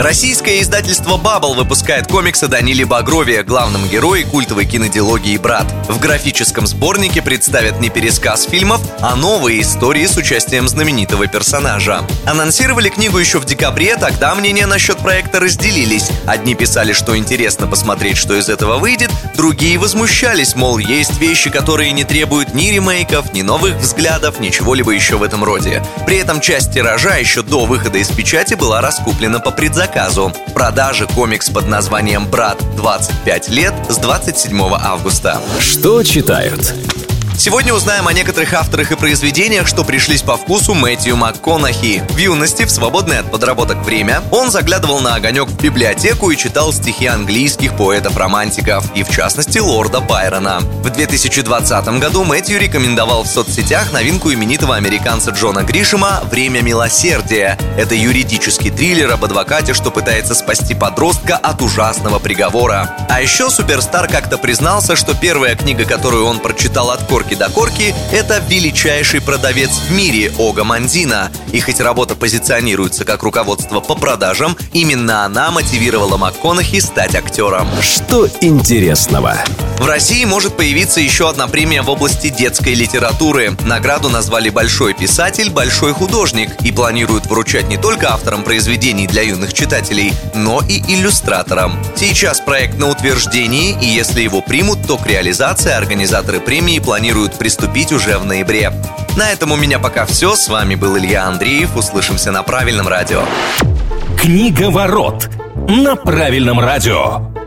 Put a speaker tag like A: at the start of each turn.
A: Российское издательство Bubble выпускает комиксы Даниле Багрове, главном герое культовой кинодилогии «Брат». В графическом сборнике представят не пересказ фильмов, а новые истории с участием знаменитого персонажа. Анонсировали книгу еще в декабре, тогда мнения насчет проекта разделились. Одни писали, что интересно посмотреть, что из этого выйдет, другие возмущались, мол, есть вещи, которые не требуют ни ремейков, ни новых взглядов, ничего-либо еще в этом роде. При этом часть тиража еще до выхода из печати была раскуплена по предзаказу заказу. Продажи комикс под названием «Брат. 25 лет» с 27 августа.
B: Что читают?
A: Сегодня узнаем о некоторых авторах и произведениях, что пришлись по вкусу Мэтью МакКонахи. В юности, в свободное от подработок время, он заглядывал на огонек в библиотеку и читал стихи английских поэтов-романтиков, и в частности лорда Байрона. В 2020 году Мэтью рекомендовал в соцсетях новинку именитого американца Джона Гришема «Время милосердия». Это юридический триллер об адвокате, что пытается спасти подростка от ужасного приговора. А еще суперстар как-то признался, что первая книга, которую он прочитал от корки корки до корки – это величайший продавец в мире Ога Мандина. И хоть работа позиционируется как руководство по продажам, именно она мотивировала МакКонахи стать актером.
B: Что интересного?
A: В России может появиться еще одна премия в области детской литературы. Награду назвали «Большой писатель», «Большой художник» и планируют вручать не только авторам произведений для юных читателей, но и иллюстраторам. Сейчас проект на утверждении, и если его примут, то к реализации организаторы премии планируют планируют приступить уже в ноябре. На этом у меня пока все. С вами был Илья Андреев. Услышимся на правильном радио.
B: Книга ворот на правильном радио.